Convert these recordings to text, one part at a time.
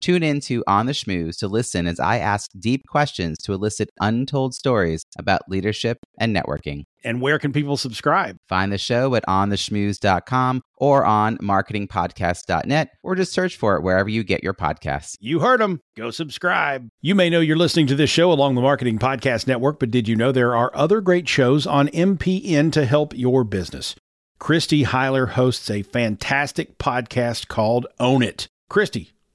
Tune in to On the Schmooze to listen as I ask deep questions to elicit untold stories about leadership and networking. And where can people subscribe? Find the show at ontheschmooze.com or on marketingpodcast.net or just search for it wherever you get your podcasts. You heard them. Go subscribe. You may know you're listening to this show along the Marketing Podcast Network, but did you know there are other great shows on MPN to help your business? Christy Hiler hosts a fantastic podcast called Own It. Christy,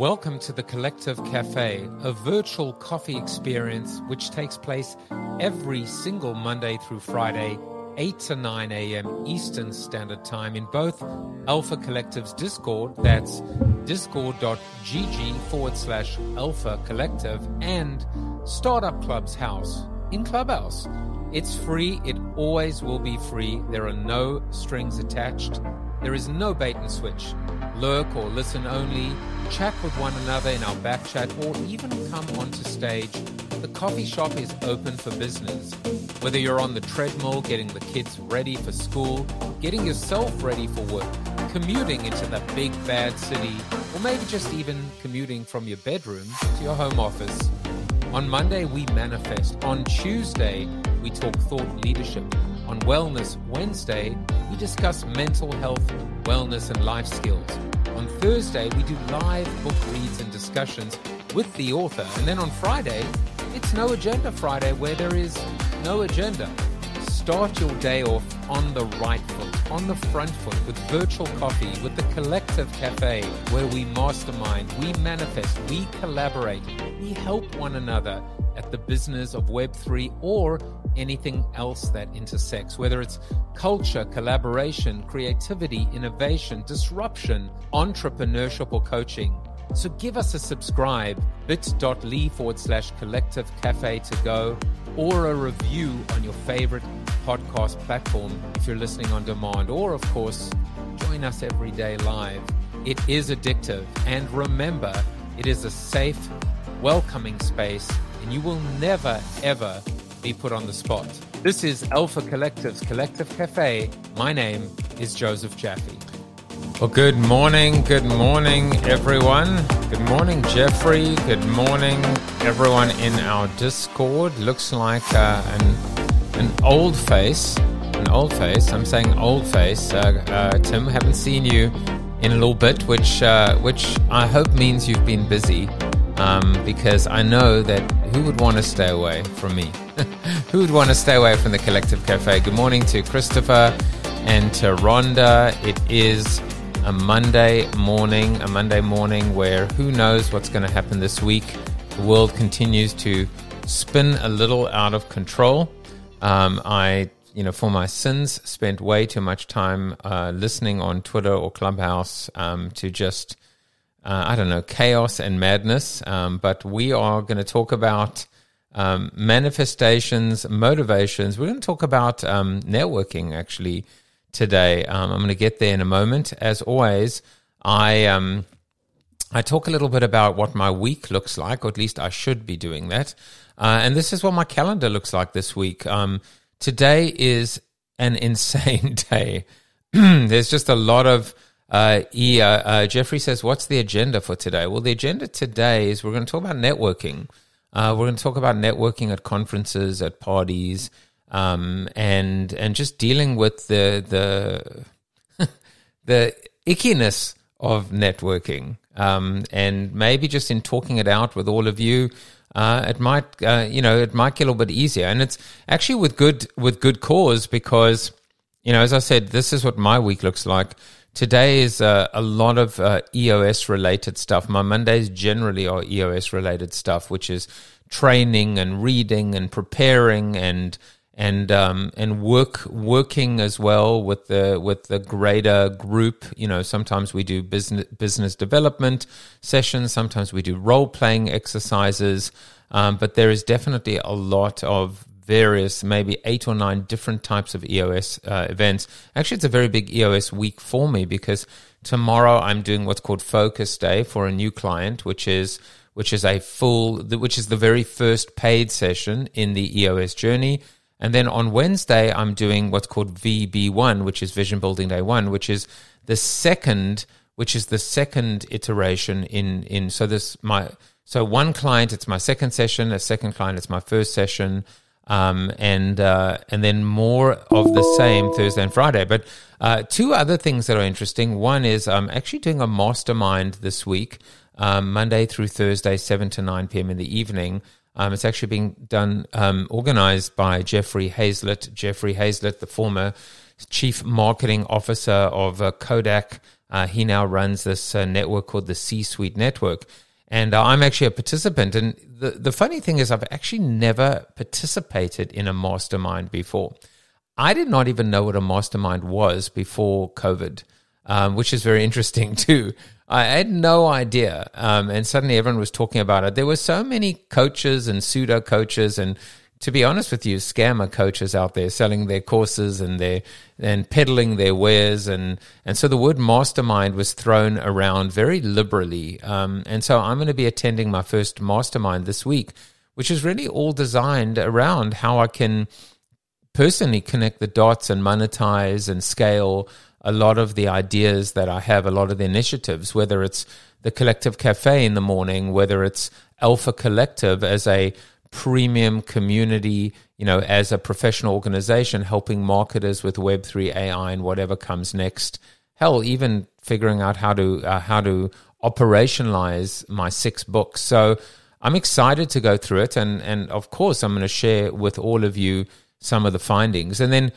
Welcome to the Collective Cafe, a virtual coffee experience which takes place every single Monday through Friday, 8 to 9 a.m. Eastern Standard Time in both Alpha Collective's Discord, that's discord.gg forward slash Alpha Collective, and Startup Club's house in Clubhouse. It's free, it always will be free. There are no strings attached, there is no bait and switch. Lurk or listen only chat with one another in our back chat, or even come onto stage, the coffee shop is open for business. Whether you're on the treadmill getting the kids ready for school, getting yourself ready for work, commuting into the big bad city, or maybe just even commuting from your bedroom to your home office. On Monday, we manifest. On Tuesday, we talk thought leadership. On Wellness Wednesday, we discuss mental health, wellness, and life skills. On Thursday, we do live book reads and discussions with the author. And then on Friday, it's No Agenda Friday, where there is no agenda. Start your day off on the right foot, on the front foot, with virtual coffee, with the Collective Cafe, where we mastermind, we manifest, we collaborate, we help one another at the business of Web3 or anything else that intersects, whether it's culture, collaboration, creativity, innovation, disruption, entrepreneurship, or coaching. So give us a subscribe, bit.ly forward slash collective cafe to go, or a review on your favorite podcast platform if you're listening on demand, or of course, join us every day live. It is addictive, and remember, it is a safe, welcoming space, and you will never, ever be put on the spot. This is Alpha Collective's Collective Cafe. My name is Joseph Jaffe. Well, good morning, good morning, everyone. Good morning, Jeffrey. Good morning, everyone in our Discord. Looks like uh, an an old face, an old face. I'm saying old face. Uh, uh, Tim, haven't seen you in a little bit, which uh, which I hope means you've been busy, um, because I know that who would want to stay away from me? who would want to stay away from the Collective Cafe? Good morning to Christopher and to Rhonda. It is a Monday morning, a Monday morning where who knows what's going to happen this week. The world continues to spin a little out of control. Um, I, you know, for my sins, spent way too much time uh, listening on Twitter or Clubhouse um, to just, uh, I don't know, chaos and madness. Um, but we are going to talk about um, manifestations, motivations. We're going to talk about um, networking actually today. Um, I'm going to get there in a moment. As always, I um, I talk a little bit about what my week looks like, or at least I should be doing that. Uh, and this is what my calendar looks like this week. Um, today is an insane day. There's just a lot of uh, yeah, uh, Jeffrey says, "What's the agenda for today?" Well, the agenda today is we're going to talk about networking. Uh, we're going to talk about networking at conferences, at parties, um, and and just dealing with the the the ickiness of networking, um, and maybe just in talking it out with all of you, uh, it might uh, you know it might get a little bit easier, and it's actually with good with good cause because you know as I said, this is what my week looks like. Today is uh, a lot of uh, EOS related stuff. My Mondays generally are EOS related stuff, which is training and reading and preparing and and um, and work working as well with the with the greater group. You know, sometimes we do business business development sessions, sometimes we do role playing exercises, um, but there is definitely a lot of various, maybe eight or nine different types of EOS uh, events. Actually, it's a very big EOS week for me because tomorrow I'm doing what's called Focus Day for a new client, which is which is a full, which is the very first paid session in the EOS journey. And then on Wednesday, I'm doing what's called VB1, which is Vision Building Day One, which is the second, which is the second iteration in in. So this my so one client, it's my second session. A second client, it's my first session. Um, and uh, and then more of the same Thursday and Friday. But uh, two other things that are interesting. One is I'm actually doing a mastermind this week, um, Monday through Thursday, seven to nine p.m. in the evening. Um, it's actually being done, um, organized by Jeffrey Hayzlett. Jeffrey Hayzlett, the former chief marketing officer of uh, Kodak. Uh, he now runs this uh, network called the C Suite Network. And uh, I'm actually a participant. And the, the funny thing is, I've actually never participated in a mastermind before. I did not even know what a mastermind was before COVID, um, which is very interesting too. I had no idea. Um, and suddenly everyone was talking about it. There were so many coaches and pseudo coaches and to be honest with you, scammer coaches out there selling their courses and their and peddling their wares and and so the word mastermind was thrown around very liberally. Um, and so I'm going to be attending my first mastermind this week, which is really all designed around how I can personally connect the dots and monetize and scale a lot of the ideas that I have, a lot of the initiatives, whether it's the Collective Cafe in the morning, whether it's Alpha Collective as a premium community, you know, as a professional organization, helping marketers with Web3 AI and whatever comes next. Hell, even figuring out how to uh, how to operationalize my six books. So I'm excited to go through it, and and of course I'm going to share with all of you some of the findings, and then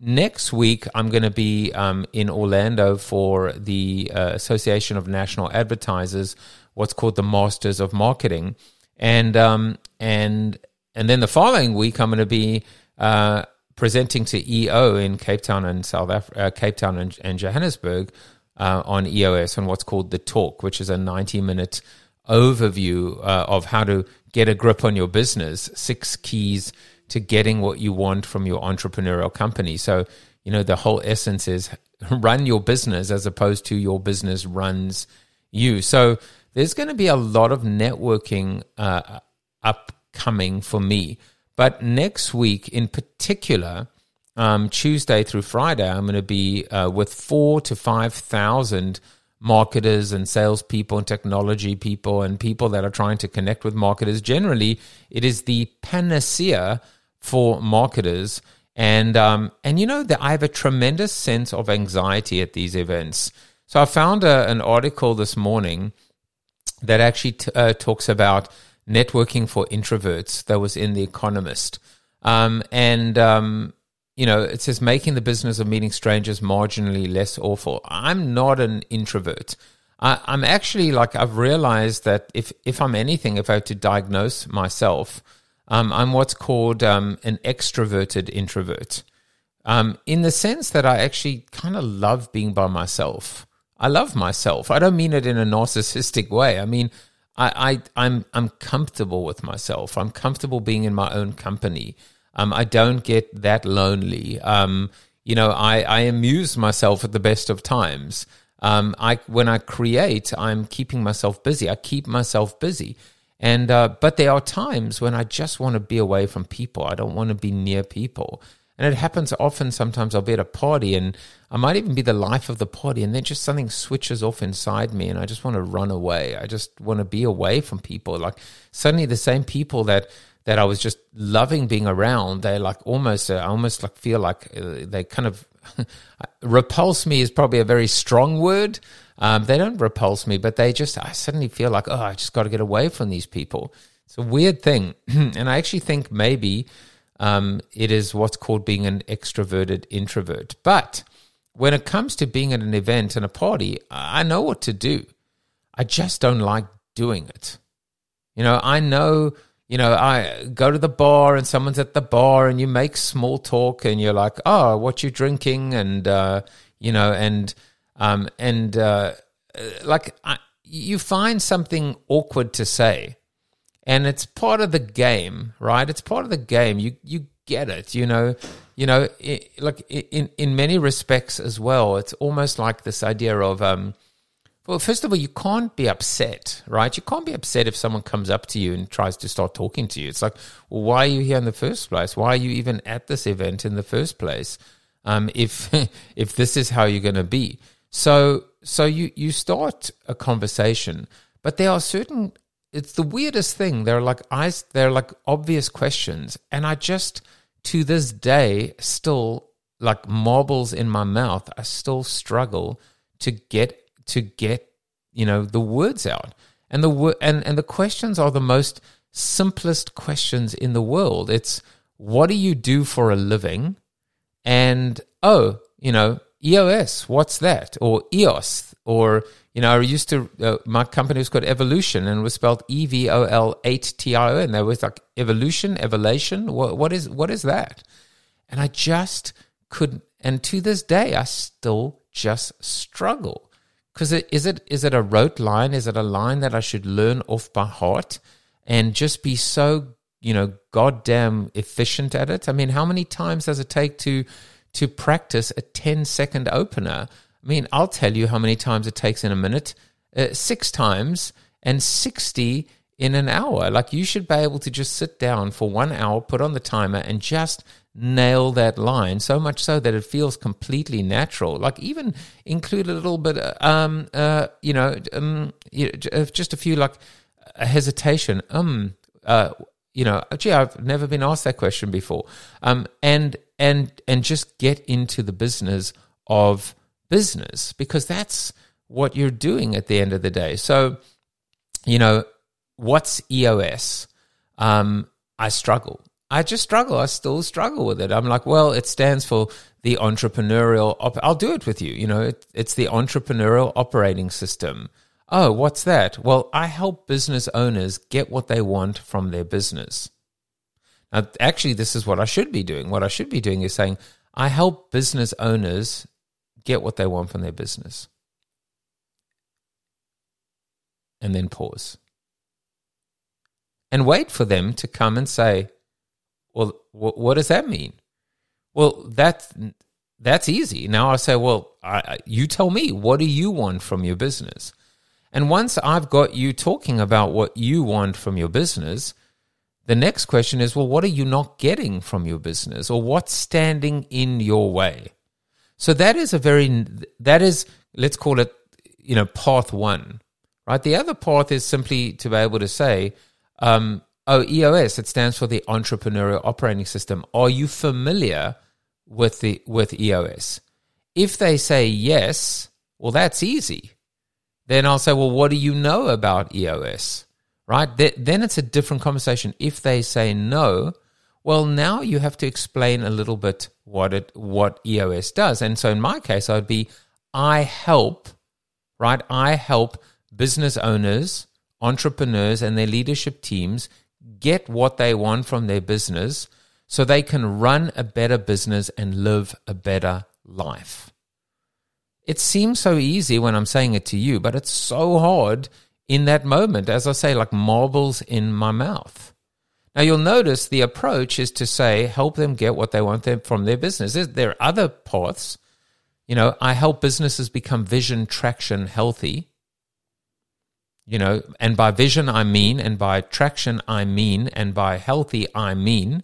next week i'm going to be um, in orlando for the uh, association of national advertisers what's called the masters of marketing and um, and and then the following week i'm going to be uh, presenting to eo in cape town and south Af- uh, cape town and, and johannesburg uh, on eos on what's called the talk which is a 90 minute overview uh, of how to get a grip on your business six keys to getting what you want from your entrepreneurial company. So, you know, the whole essence is run your business as opposed to your business runs you. So, there's going to be a lot of networking uh, upcoming for me. But next week in particular, um, Tuesday through Friday, I'm going to be uh, with four to 5,000 marketers and salespeople and technology people and people that are trying to connect with marketers. Generally, it is the panacea for marketers. And um, and you know that I have a tremendous sense of anxiety at these events. So I found a, an article this morning that actually t- uh, talks about networking for introverts. That was in the Economist, um, and um, you know it says making the business of meeting strangers marginally less awful. I'm not an introvert. I, I'm actually like I've realized that if if I'm anything, if I have to diagnose myself um, I'm what's called um, an extroverted introvert, um, in the sense that I actually kind of love being by myself. I love myself. I don't mean it in a narcissistic way. I mean, I, I I'm I'm comfortable with myself. I'm comfortable being in my own company. Um, I don't get that lonely. Um, you know, I, I amuse myself at the best of times. Um, I when I create, I'm keeping myself busy. I keep myself busy. And uh, but there are times when I just want to be away from people. I don't want to be near people. And it happens often. Sometimes I'll be at a party and I might even be the life of the party, and then just something switches off inside me, and I just want to run away. I just want to be away from people. Like suddenly, the same people that that I was just loving being around, they like almost, uh, I almost like feel like uh, they kind of repulse me is probably a very strong word, um, they don't repulse me, but they just, I suddenly feel like, oh, I just got to get away from these people. It's a weird thing. and I actually think maybe um, it is what's called being an extroverted introvert. But when it comes to being at an event and a party, I know what to do. I just don't like doing it. You know, I know, you know, I go to the bar and someone's at the bar and you make small talk and you're like, oh, what you drinking? And, uh, you know, and, um, and, uh, like, I, you find something awkward to say and it's part of the game, right? It's part of the game. You, you get it, you know, you know, it, like in, in many respects as well, it's almost like this idea of, um, well, first of all, you can't be upset, right? You can't be upset if someone comes up to you and tries to start talking to you. It's like, well, why are you here in the first place? Why are you even at this event in the first place? Um, if if this is how you're going to be, so so you you start a conversation, but there are certain. It's the weirdest thing. They're like eyes. They're like obvious questions, and I just to this day still like marbles in my mouth. I still struggle to get to get you know the words out and the and and the questions are the most simplest questions in the world it's what do you do for a living and oh you know eos what's that or eos or you know i used to uh, my company was called evolution and it was spelled e-v-o-l-8-t-i-o and there was like evolution evolution what, what is what is that and i just couldn't and to this day i still just struggle because is it is it a rote line? Is it a line that I should learn off by heart and just be so you know goddamn efficient at it? I mean, how many times does it take to to practice a 10 second opener? I mean, I'll tell you how many times it takes in a minute. Uh, six times and 60 in an hour. Like you should be able to just sit down for one hour, put on the timer, and just nail that line so much so that it feels completely natural like even include a little bit um uh you know um just a few like a hesitation um uh you know gee i've never been asked that question before um and and and just get into the business of business because that's what you're doing at the end of the day so you know what's eos um i struggle I just struggle. I still struggle with it. I'm like, well, it stands for the entrepreneurial. Op- I'll do it with you. You know, it, it's the entrepreneurial operating system. Oh, what's that? Well, I help business owners get what they want from their business. Now, actually, this is what I should be doing. What I should be doing is saying, I help business owners get what they want from their business. And then pause. And wait for them to come and say, well, what does that mean? Well, that's that's easy. Now I say, well, I, you tell me, what do you want from your business? And once I've got you talking about what you want from your business, the next question is, well, what are you not getting from your business, or what's standing in your way? So that is a very that is let's call it you know path one, right? The other path is simply to be able to say, um, Oh, EOS, it stands for the Entrepreneurial Operating System. Are you familiar with the with EOS? If they say yes, well that's easy. Then I'll say, well, what do you know about EOS? Right? Then it's a different conversation. If they say no, well, now you have to explain a little bit what it what EOS does. And so in my case, I'd be I help, right? I help business owners, entrepreneurs, and their leadership teams get what they want from their business so they can run a better business and live a better life. It seems so easy when I'm saying it to you, but it's so hard in that moment. As I say, like marbles in my mouth. Now you'll notice the approach is to say, help them get what they want from their business. There are other paths. You know, I help businesses become vision, traction, healthy you know, and by vision I mean, and by traction I mean, and by healthy I mean,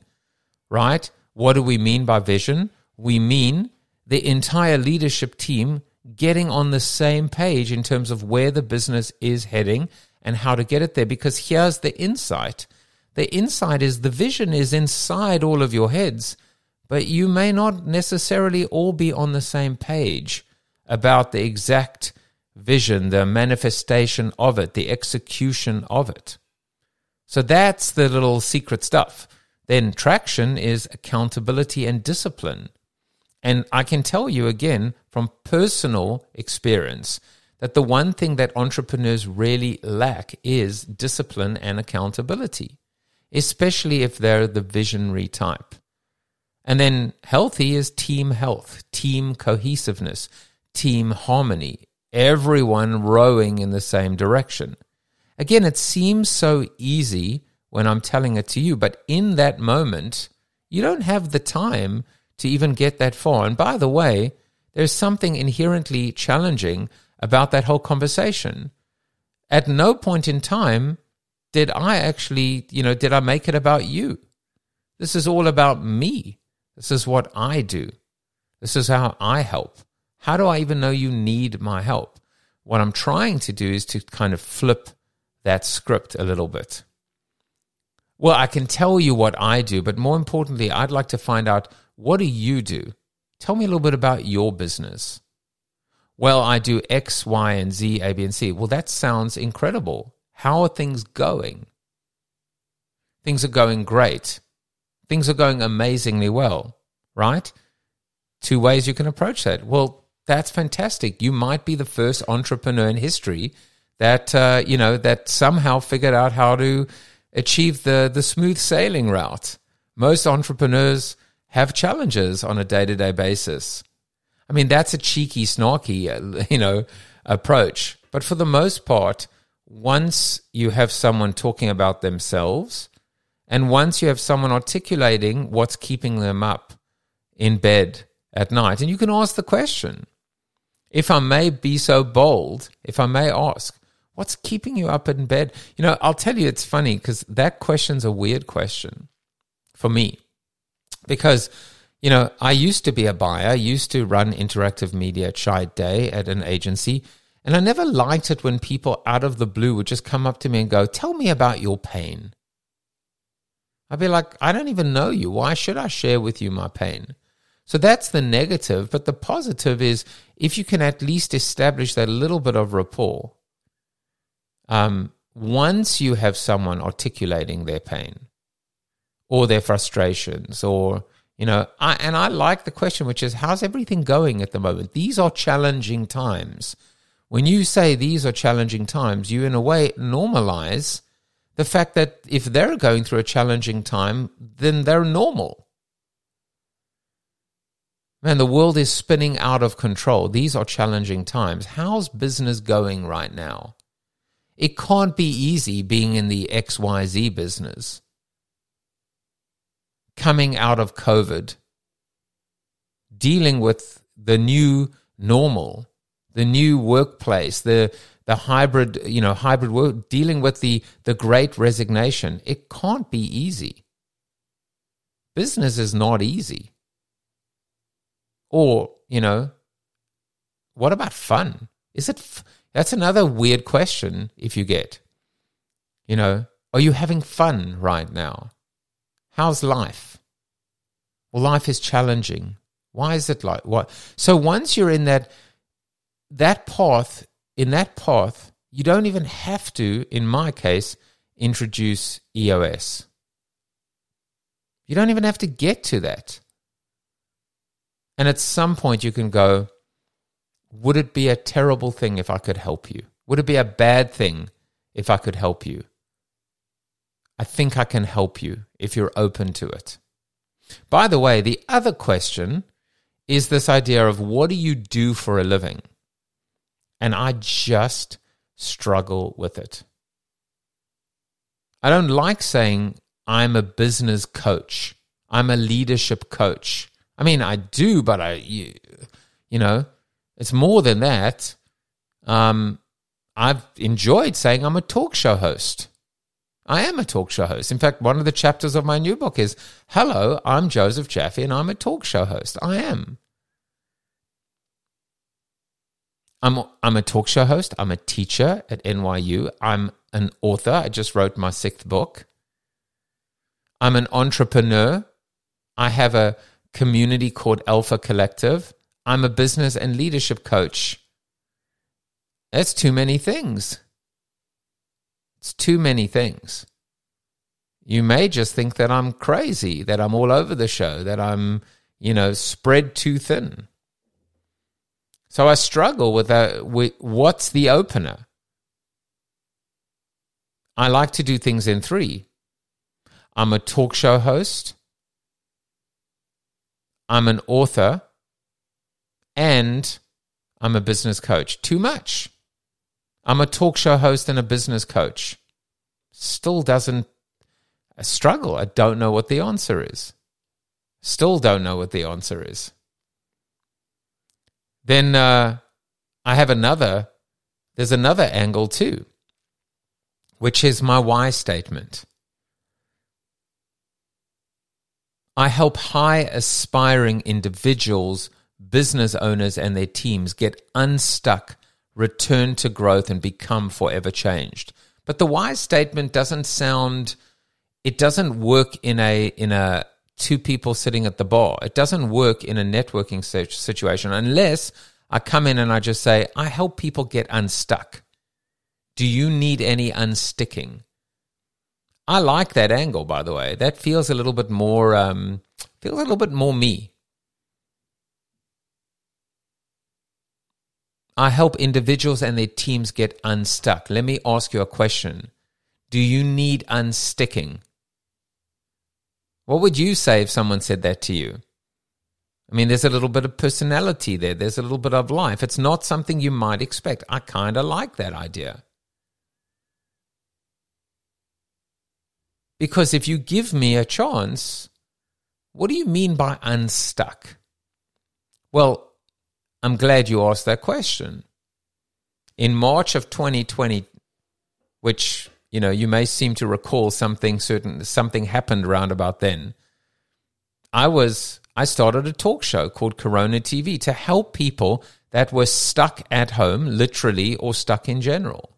right? What do we mean by vision? We mean the entire leadership team getting on the same page in terms of where the business is heading and how to get it there. Because here's the insight the insight is the vision is inside all of your heads, but you may not necessarily all be on the same page about the exact vision, the manifestation of it, the execution of it. So that's the little secret stuff. Then traction is accountability and discipline. And I can tell you again from personal experience that the one thing that entrepreneurs really lack is discipline and accountability, especially if they're the visionary type. And then healthy is team health, team cohesiveness, team harmony, everyone rowing in the same direction. Again, it seems so easy when I'm telling it to you, but in that moment, you don't have the time to even get that far. And by the way, there's something inherently challenging about that whole conversation. At no point in time did I actually, you know, did I make it about you? This is all about me. This is what I do. This is how I help. How do I even know you need my help? What I'm trying to do is to kind of flip that script a little bit. Well, I can tell you what I do, but more importantly, I'd like to find out what do you do? Tell me a little bit about your business. Well, I do X, Y, and Z, A, B, and C. Well, that sounds incredible. How are things going? Things are going great. Things are going amazingly well, right? Two ways you can approach that. Well, that's fantastic. You might be the first entrepreneur in history that uh, you know that somehow figured out how to achieve the the smooth sailing route. Most entrepreneurs have challenges on a day to day basis. I mean, that's a cheeky, snarky, uh, you know, approach. But for the most part, once you have someone talking about themselves, and once you have someone articulating what's keeping them up in bed at night, and you can ask the question, if I may be so bold, if I may ask, what's keeping you up in bed? You know, I'll tell you, it's funny because that question's a weird question for me. Because you know I used to be a buyer, used to run interactive media at Chiat Day at an agency, and I never liked it when people out of the blue would just come up to me and go, "Tell me about your pain." I'd be like, "I don't even know you. Why should I share with you my pain?" So that's the negative, but the positive is if you can at least establish that little bit of rapport. Um, once you have someone articulating their pain, or their frustrations or you know I, and i like the question which is how's everything going at the moment these are challenging times when you say these are challenging times you in a way normalize the fact that if they're going through a challenging time then they're normal. Man the world is spinning out of control. These are challenging times. How's business going right now? It can't be easy being in the xyz business. Coming out of COVID, dealing with the new normal, the new workplace, the the hybrid, you know, hybrid work, dealing with the the great resignation. It can't be easy. Business is not easy. Or, you know, what about fun? Is it f- that's another weird question if you get. You know, are you having fun right now? How's life? Well, life is challenging. Why is it like what? So once you're in that that path, in that path, you don't even have to, in my case, introduce EOS. You don't even have to get to that. And at some point, you can go, Would it be a terrible thing if I could help you? Would it be a bad thing if I could help you? I think I can help you if you're open to it. By the way, the other question is this idea of what do you do for a living? And I just struggle with it. I don't like saying I'm a business coach. I'm a leadership coach. I mean, I do, but I, you, you know, it's more than that. Um, I've enjoyed saying I'm a talk show host. I am a talk show host. In fact, one of the chapters of my new book is Hello, I'm Joseph Jaffe and I'm a talk show host. I am. I'm, I'm a talk show host. I'm a teacher at NYU. I'm an author. I just wrote my sixth book. I'm an entrepreneur. I have a community called Alpha Collective. I'm a business and leadership coach. That's too many things. It's too many things. You may just think that I'm crazy, that I'm all over the show, that I'm, you know, spread too thin. So I struggle with, that, with what's the opener? I like to do things in three. I'm a talk show host. I'm an author. And I'm a business coach. Too much. I'm a talk show host and a business coach. Still doesn't struggle. I don't know what the answer is. Still don't know what the answer is. Then uh, I have another, there's another angle too, which is my why statement. I help high aspiring individuals, business owners, and their teams get unstuck, return to growth, and become forever changed. But the why statement doesn't sound it doesn't work in a in a two people sitting at the bar. It doesn't work in a networking situation unless I come in and I just say, I help people get unstuck. Do you need any unsticking? I like that angle, by the way. That feels a little bit more um, feels a little bit more me. I help individuals and their teams get unstuck. Let me ask you a question. Do you need unsticking? What would you say if someone said that to you? I mean, there's a little bit of personality there, there's a little bit of life. It's not something you might expect. I kind of like that idea. Because if you give me a chance, what do you mean by unstuck? Well, I'm glad you asked that question. In March of 2020, which you know, you may seem to recall something certain something happened around about then. I was I started a talk show called Corona TV to help people that were stuck at home, literally, or stuck in general.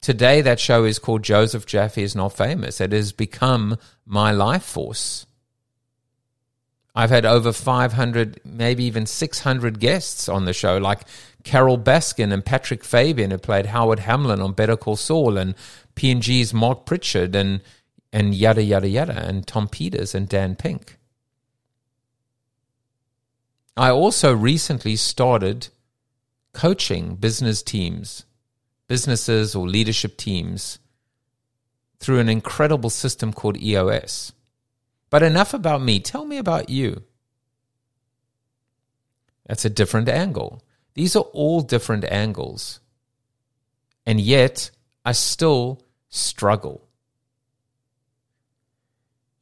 Today, that show is called Joseph Jaffe is Not Famous. It has become my life force. I've had over 500, maybe even 600 guests on the show, like Carole Baskin and Patrick Fabian, who played Howard Hamlin on Better Call Saul, and P&G's Mark Pritchard and and yada yada yada and Tom Peters and Dan Pink. I also recently started coaching business teams, businesses or leadership teams through an incredible system called EOS. But enough about me. Tell me about you. That's a different angle. These are all different angles. And yet, I still struggle.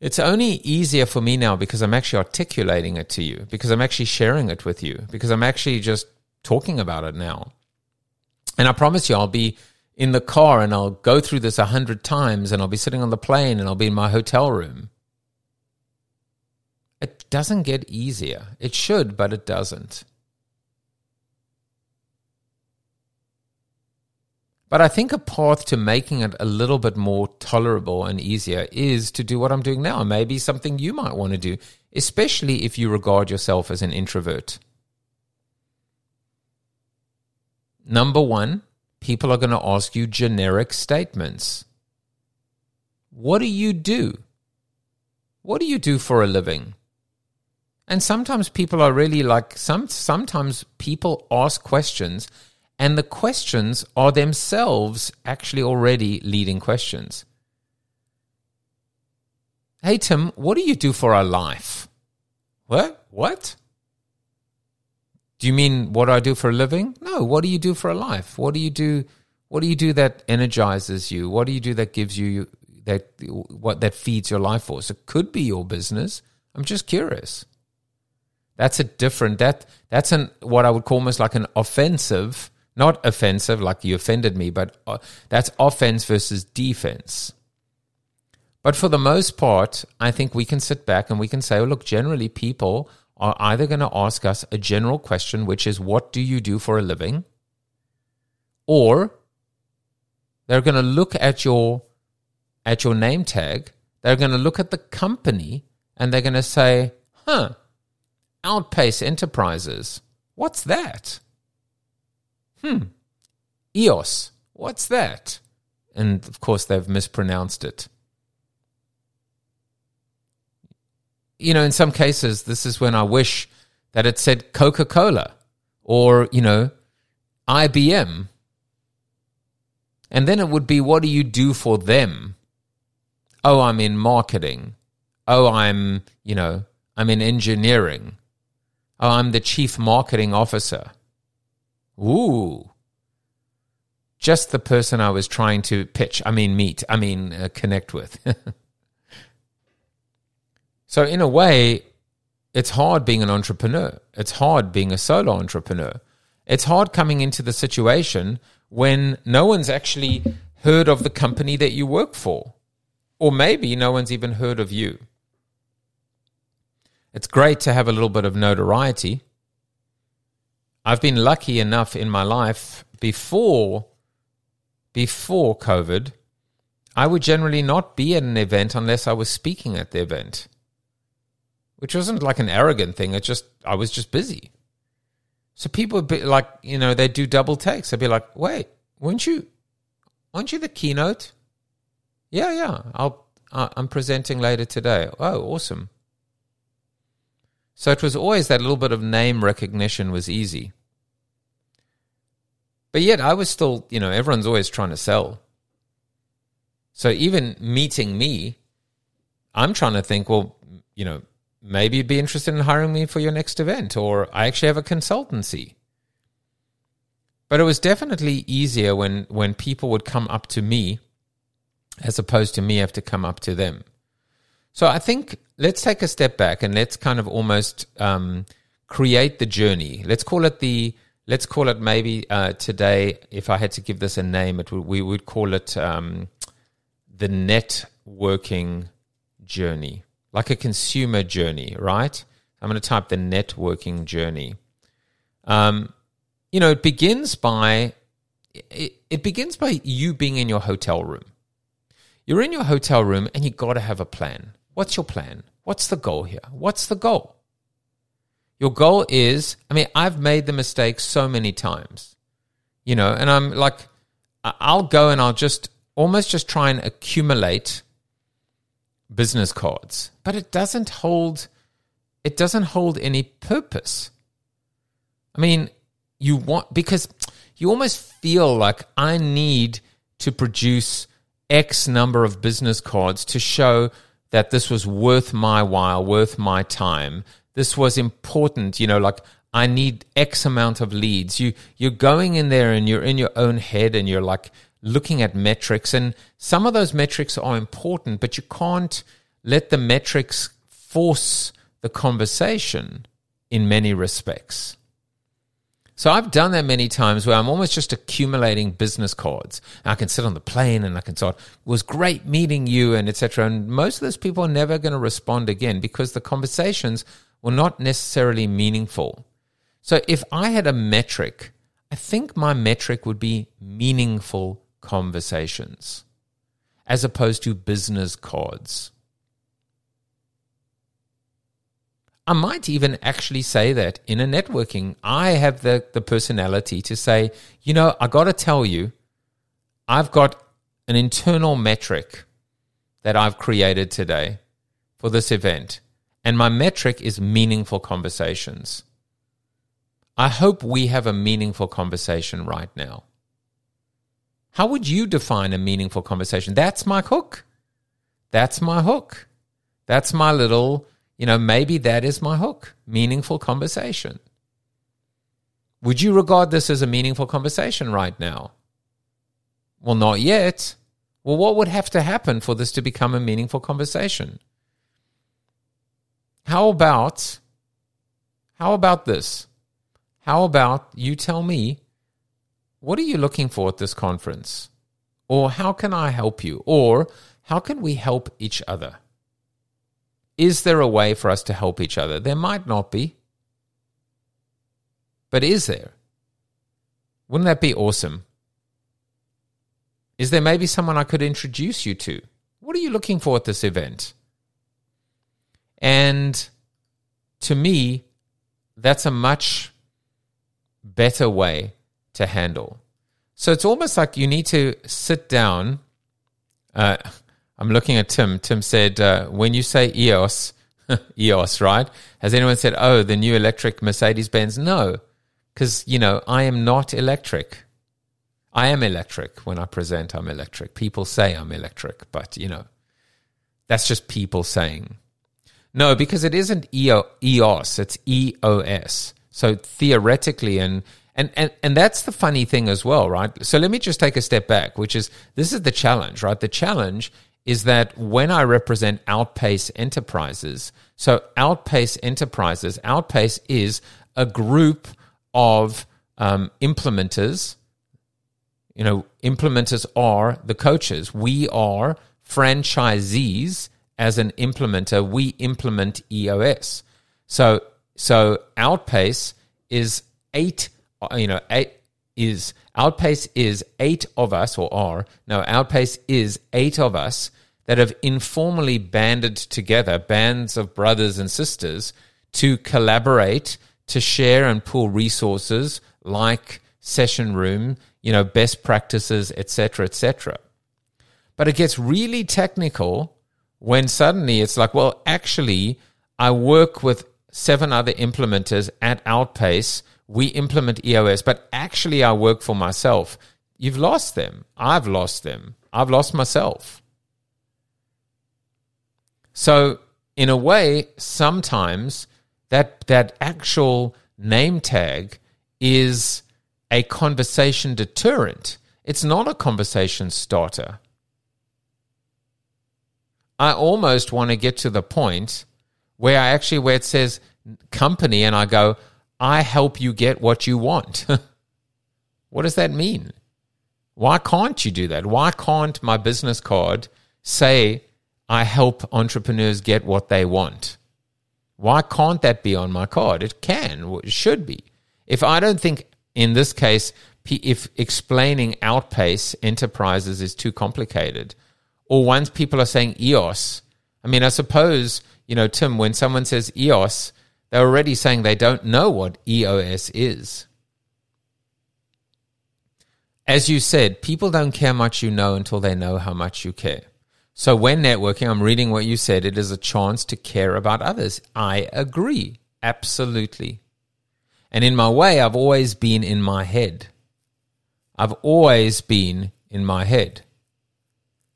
It's only easier for me now because I'm actually articulating it to you, because I'm actually sharing it with you, because I'm actually just talking about it now. And I promise you, I'll be in the car and I'll go through this a hundred times and I'll be sitting on the plane and I'll be in my hotel room. It doesn't get easier. It should, but it doesn't. But I think a path to making it a little bit more tolerable and easier is to do what I'm doing now. and Maybe something you might want to do, especially if you regard yourself as an introvert. Number one, people are going to ask you generic statements. What do you do? What do you do for a living? And sometimes people are really like some sometimes people ask questions and the questions are themselves actually already leading questions. Hey, Tim, what do you do for a life? What? What? Do you mean what do I do for a living? No, what do you do for a life? What do you do? What do you do that energizes you? What do you do that gives you that what that feeds your life force? It could be your business. I'm just curious. That's a different that that's an what I would call almost like an offensive not offensive, like you offended me, but uh, that's offense versus defense. But for the most part, I think we can sit back and we can say, oh, look, generally people are either going to ask us a general question, which is, what do you do for a living? Or they're going to look at your at your name tag, they're going to look at the company and they're going to say, huh, Outpace Enterprises. What's that? Hmm, EOS, what's that? And of course, they've mispronounced it. you know, in some cases, this is when I wish that it said Coca Cola or, you know, IBM. And then it would be, what do you do for them? Oh, I'm in marketing. Oh, I'm, you know, I'm in engineering. Oh, I'm the chief marketing officer. Ooh. Just the person I was trying to pitch, I mean, meet, I mean, uh, connect with. so, in a way, it's hard being an entrepreneur. It's hard being a solo entrepreneur. It's hard coming into the situation when no one's actually heard of the company that you work for. Or maybe no one's even heard of you. It's great to have a little bit of notoriety. I've been lucky enough in my life before before COVID, I would generally not be at an event unless I was speaking at the event. Which wasn't like an arrogant thing, it's just I was just busy. So people would be like, you know, they'd do double takes. They'd be like, wait, weren't you weren't you the keynote? Yeah, yeah. I'll I'm presenting later today. Oh, awesome. So it was always that little bit of name recognition was easy. But yet I was still, you know, everyone's always trying to sell. So even meeting me, I'm trying to think, well, you know, maybe you'd be interested in hiring me for your next event, or I actually have a consultancy. But it was definitely easier when, when people would come up to me as opposed to me have to come up to them. So I think let's take a step back and let's kind of almost um, create the journey. Let's call it the let's call it maybe uh, today. If I had to give this a name, it would, we would call it um, the networking journey, like a consumer journey, right? I'm going to type the networking journey. Um, you know, it begins by it, it begins by you being in your hotel room. You're in your hotel room and you got to have a plan. What's your plan? What's the goal here? What's the goal? Your goal is, I mean, I've made the mistake so many times, you know, and I'm like, I'll go and I'll just almost just try and accumulate business cards, but it doesn't hold, it doesn't hold any purpose. I mean, you want, because you almost feel like I need to produce X number of business cards to show that this was worth my while, worth my time. This was important, you know, like I need X amount of leads. You you're going in there and you're in your own head and you're like looking at metrics and some of those metrics are important, but you can't let the metrics force the conversation in many respects. So I've done that many times where I'm almost just accumulating business cards. I can sit on the plane and I can start, was great meeting you and etc. And most of those people are never going to respond again because the conversations were not necessarily meaningful. So if I had a metric, I think my metric would be meaningful conversations as opposed to business cards. I might even actually say that in a networking, I have the, the personality to say, you know, I got to tell you, I've got an internal metric that I've created today for this event. And my metric is meaningful conversations. I hope we have a meaningful conversation right now. How would you define a meaningful conversation? That's my hook. That's my hook. That's my little you know, maybe that is my hook meaningful conversation. Would you regard this as a meaningful conversation right now? Well, not yet. Well, what would have to happen for this to become a meaningful conversation? How about how about this? How about you tell me what are you looking for at this conference? Or how can I help you? Or how can we help each other? Is there a way for us to help each other? There might not be. But is there? Wouldn't that be awesome? Is there maybe someone I could introduce you to? What are you looking for at this event? And to me, that's a much better way to handle. So it's almost like you need to sit down. Uh, I'm looking at Tim. Tim said, uh, when you say EOS, EOS, right? Has anyone said, oh, the new electric Mercedes Benz? No, because, you know, I am not electric. I am electric. When I present, I'm electric. People say I'm electric, but, you know, that's just people saying. No, because it isn't EOS, it's EOS. So theoretically, and and, and and that's the funny thing as well, right? So let me just take a step back, which is this is the challenge, right? The challenge is that when I represent Outpace Enterprises, so Outpace Enterprises, Outpace is a group of um, implementers. You know, implementers are the coaches. We are franchisees as an implementer. We implement EOS. So, so Outpace is eight. You know, eight is Outpace is eight of us, or are no Outpace is eight of us that have informally banded together, bands of brothers and sisters, to collaborate, to share and pool resources like session room, you know, best practices, etc., etc. But it gets really technical when suddenly it's like, well, actually, I work with seven other implementers at Outpace. We implement EOS, but actually, I work for myself. You've lost them. I've lost them. I've lost myself. So, in a way, sometimes that that actual name tag is a conversation deterrent. It's not a conversation starter. I almost want to get to the point where I actually where it says company and I go, I help you get what you want. what does that mean? Why can't you do that? Why can't my business card say I help entrepreneurs get what they want. Why can't that be on my card? It can, it should be. If I don't think, in this case, if explaining outpace enterprises is too complicated, or once people are saying EOS, I mean, I suppose, you know, Tim, when someone says EOS, they're already saying they don't know what EOS is. As you said, people don't care much you know until they know how much you care. So when networking, I'm reading what you said, it is a chance to care about others. I agree. Absolutely. And in my way, I've always been in my head. I've always been in my head.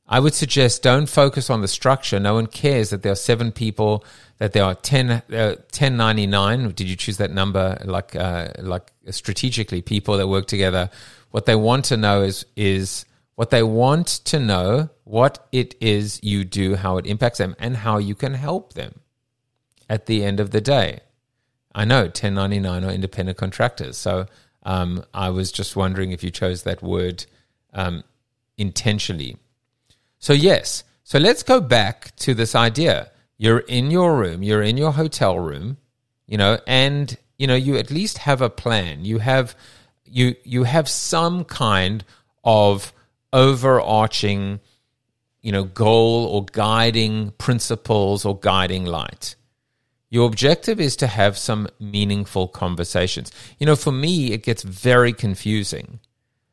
I would suggest don't focus on the structure. No one cares that there are seven people, that there are 10, uh, 1099. Did you choose that number like, uh, like strategically people that work together? What they want to know is, is what they want to know, what it is you do, how it impacts them, and how you can help them at the end of the day. I know 1099 are independent contractors. So um, I was just wondering if you chose that word um, intentionally. So, yes. So let's go back to this idea. You're in your room, you're in your hotel room, you know, and you know, you at least have a plan. You have you you have some kind of overarching you know goal or guiding principles or guiding light your objective is to have some meaningful conversations you know for me it gets very confusing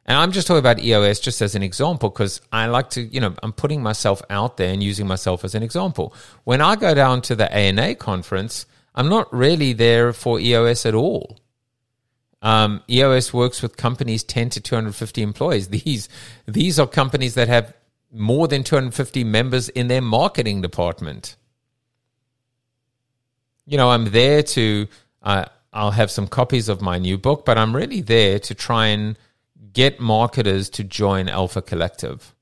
and i'm just talking about eos just as an example because i like to you know i'm putting myself out there and using myself as an example when i go down to the ana conference i'm not really there for eos at all um, EOS works with companies 10 to 250 employees. These, these are companies that have more than 250 members in their marketing department. You know, I'm there to, uh, I'll have some copies of my new book, but I'm really there to try and get marketers to join Alpha Collective.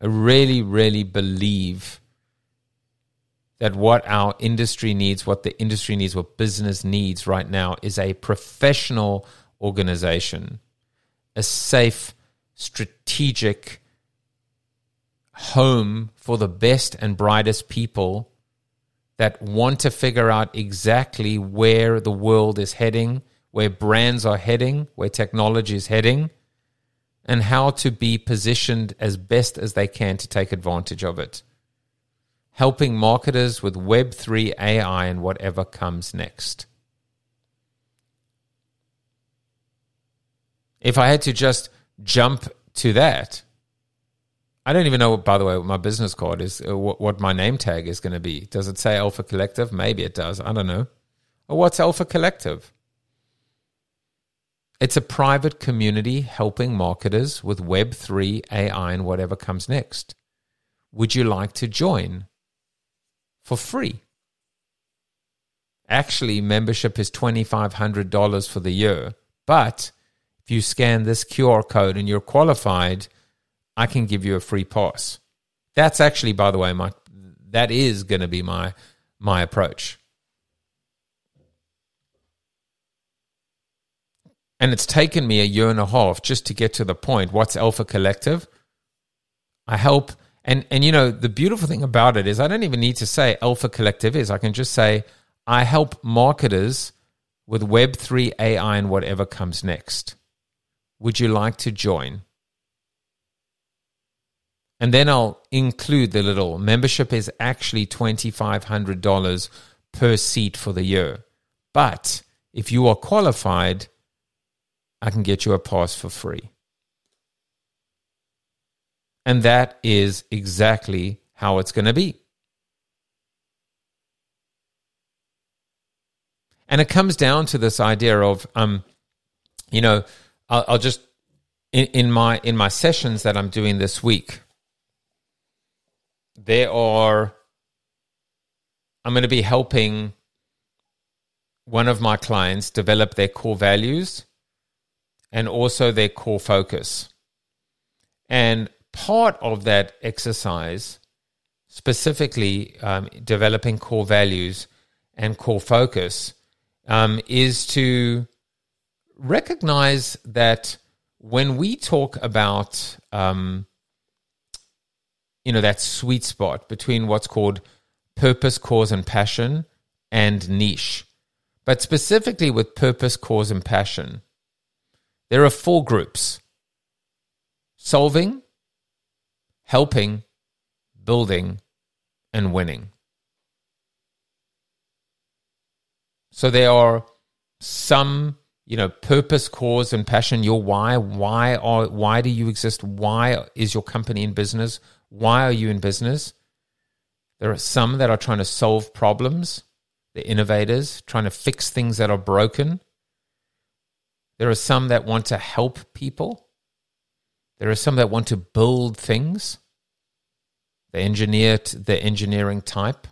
I really, really believe that what our industry needs, what the industry needs, what business needs right now is a professional organization, a safe, strategic home for the best and brightest people that want to figure out exactly where the world is heading, where brands are heading, where technology is heading, and how to be positioned as best as they can to take advantage of it helping marketers with Web3 AI and whatever comes next. If I had to just jump to that, I don't even know, by the way, what my business card is, uh, what, what my name tag is going to be. Does it say Alpha Collective? Maybe it does. I don't know. Or what's Alpha Collective? It's a private community helping marketers with Web3, AI, and whatever comes next. Would you like to join for free? Actually, membership is $2,500 for the year. But if you scan this QR code and you're qualified, I can give you a free pass. That's actually, by the way, my that is going to be my my approach. And it's taken me a year and a half just to get to the point. What's Alpha Collective? I help and and you know the beautiful thing about it is I don't even need to say Alpha Collective is. I can just say I help marketers with Web3 AI and whatever comes next. Would you like to join? And then I'll include the little membership is actually $2,500 per seat for the year. But if you are qualified, I can get you a pass for free. And that is exactly how it's going to be. And it comes down to this idea of, um, you know, I'll, I'll just in, in my in my sessions that I'm doing this week, there are. I'm going to be helping one of my clients develop their core values and also their core focus. And part of that exercise, specifically um, developing core values and core focus, um, is to recognize that when we talk about, um, you know, that sweet spot between what's called purpose, cause, and passion and niche, but specifically with purpose, cause, and passion, there are four groups solving, helping, building, and winning. So there are some, you know, purpose, cause, and passion. Your why. Why are why do you exist? Why is your company in business? Why are you in business? There are some that are trying to solve problems. They're innovators, trying to fix things that are broken. There are some that want to help people. There are some that want to build things. The engineer, the engineering type.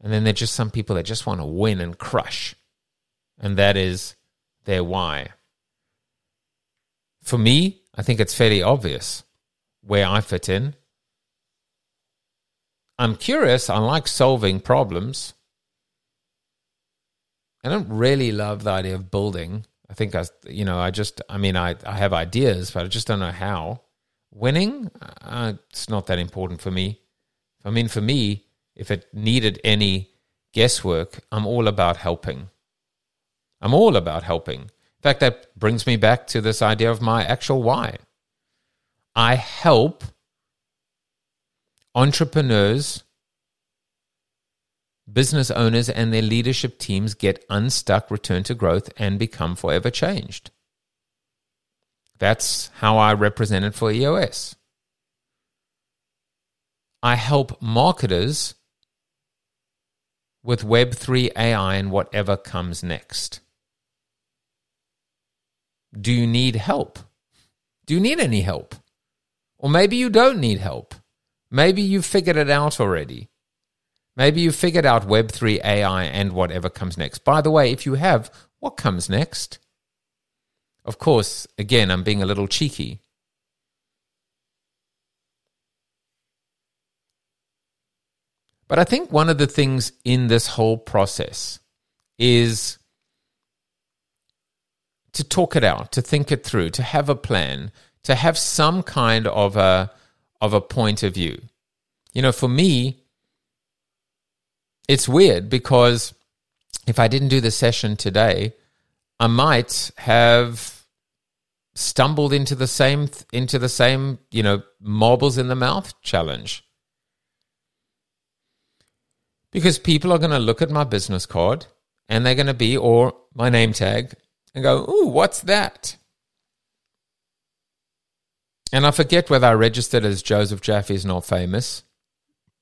And then there's just some people that just want to win and crush. And that is their why. For me, I think it's fairly obvious where I fit in. I'm curious. I like solving problems. I don't really love the idea of building. I think I, you know, I just, I mean, I, I have ideas, but I just don't know how. Winning, uh, it's not that important for me. I mean, for me, if it needed any guesswork, I'm all about helping. I'm all about helping. In fact, that brings me back to this idea of my actual why. I help entrepreneurs, business owners, and their leadership teams get unstuck, return to growth, and become forever changed. That's how I represent it for EOS. I help marketers with Web3 AI and whatever comes next? Do you need help? Do you need any help? Or maybe you don't need help. Maybe you've figured it out already. Maybe you've figured out Web3 AI and whatever comes next. By the way, if you have, what comes next? Of course, again, I'm being a little cheeky. But I think one of the things in this whole process is to talk it out, to think it through, to have a plan, to have some kind of a of a point of view. You know, for me, it's weird because if I didn't do the session today, I might have stumbled into the same into the same, you know, marbles in the mouth challenge. Because people are going to look at my business card and they're going to be, or my name tag, and go, Ooh, what's that? And I forget whether I registered as Joseph Jaffe is not famous,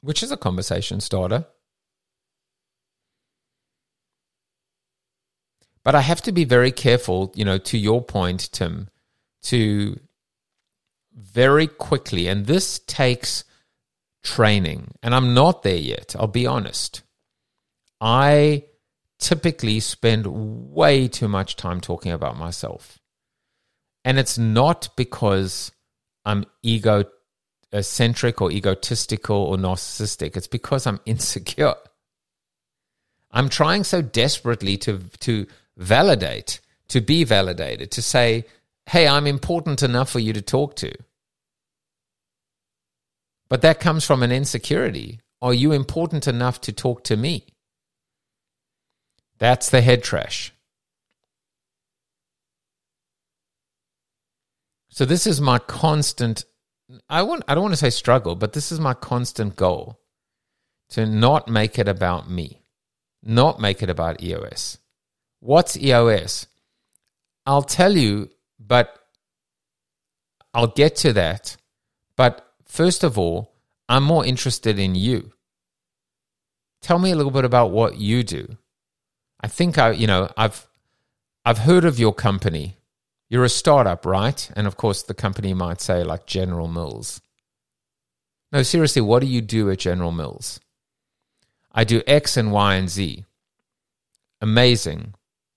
which is a conversation starter. But I have to be very careful, you know, to your point, Tim, to very quickly, and this takes training, and I'm not there yet, I'll be honest. I typically spend way too much time talking about myself. And it's not because I'm egocentric or egotistical or narcissistic. It's because I'm insecure. I'm trying so desperately to, to validate, to be validated, to say, hey, I'm important enough for you to talk to. But that comes from an insecurity. Are you important enough to talk to me? That's the head trash. So this is my constant I want I don't want to say struggle, but this is my constant goal to not make it about me. Not make it about EOS. What's EOS? I'll tell you, but I'll get to that. But first of all, I'm more interested in you. Tell me a little bit about what you do. I think I, you know, I've I've heard of your company. You're a startup, right? And of course, the company might say like General Mills. No, seriously, what do you do at General Mills? I do X and Y and Z. Amazing.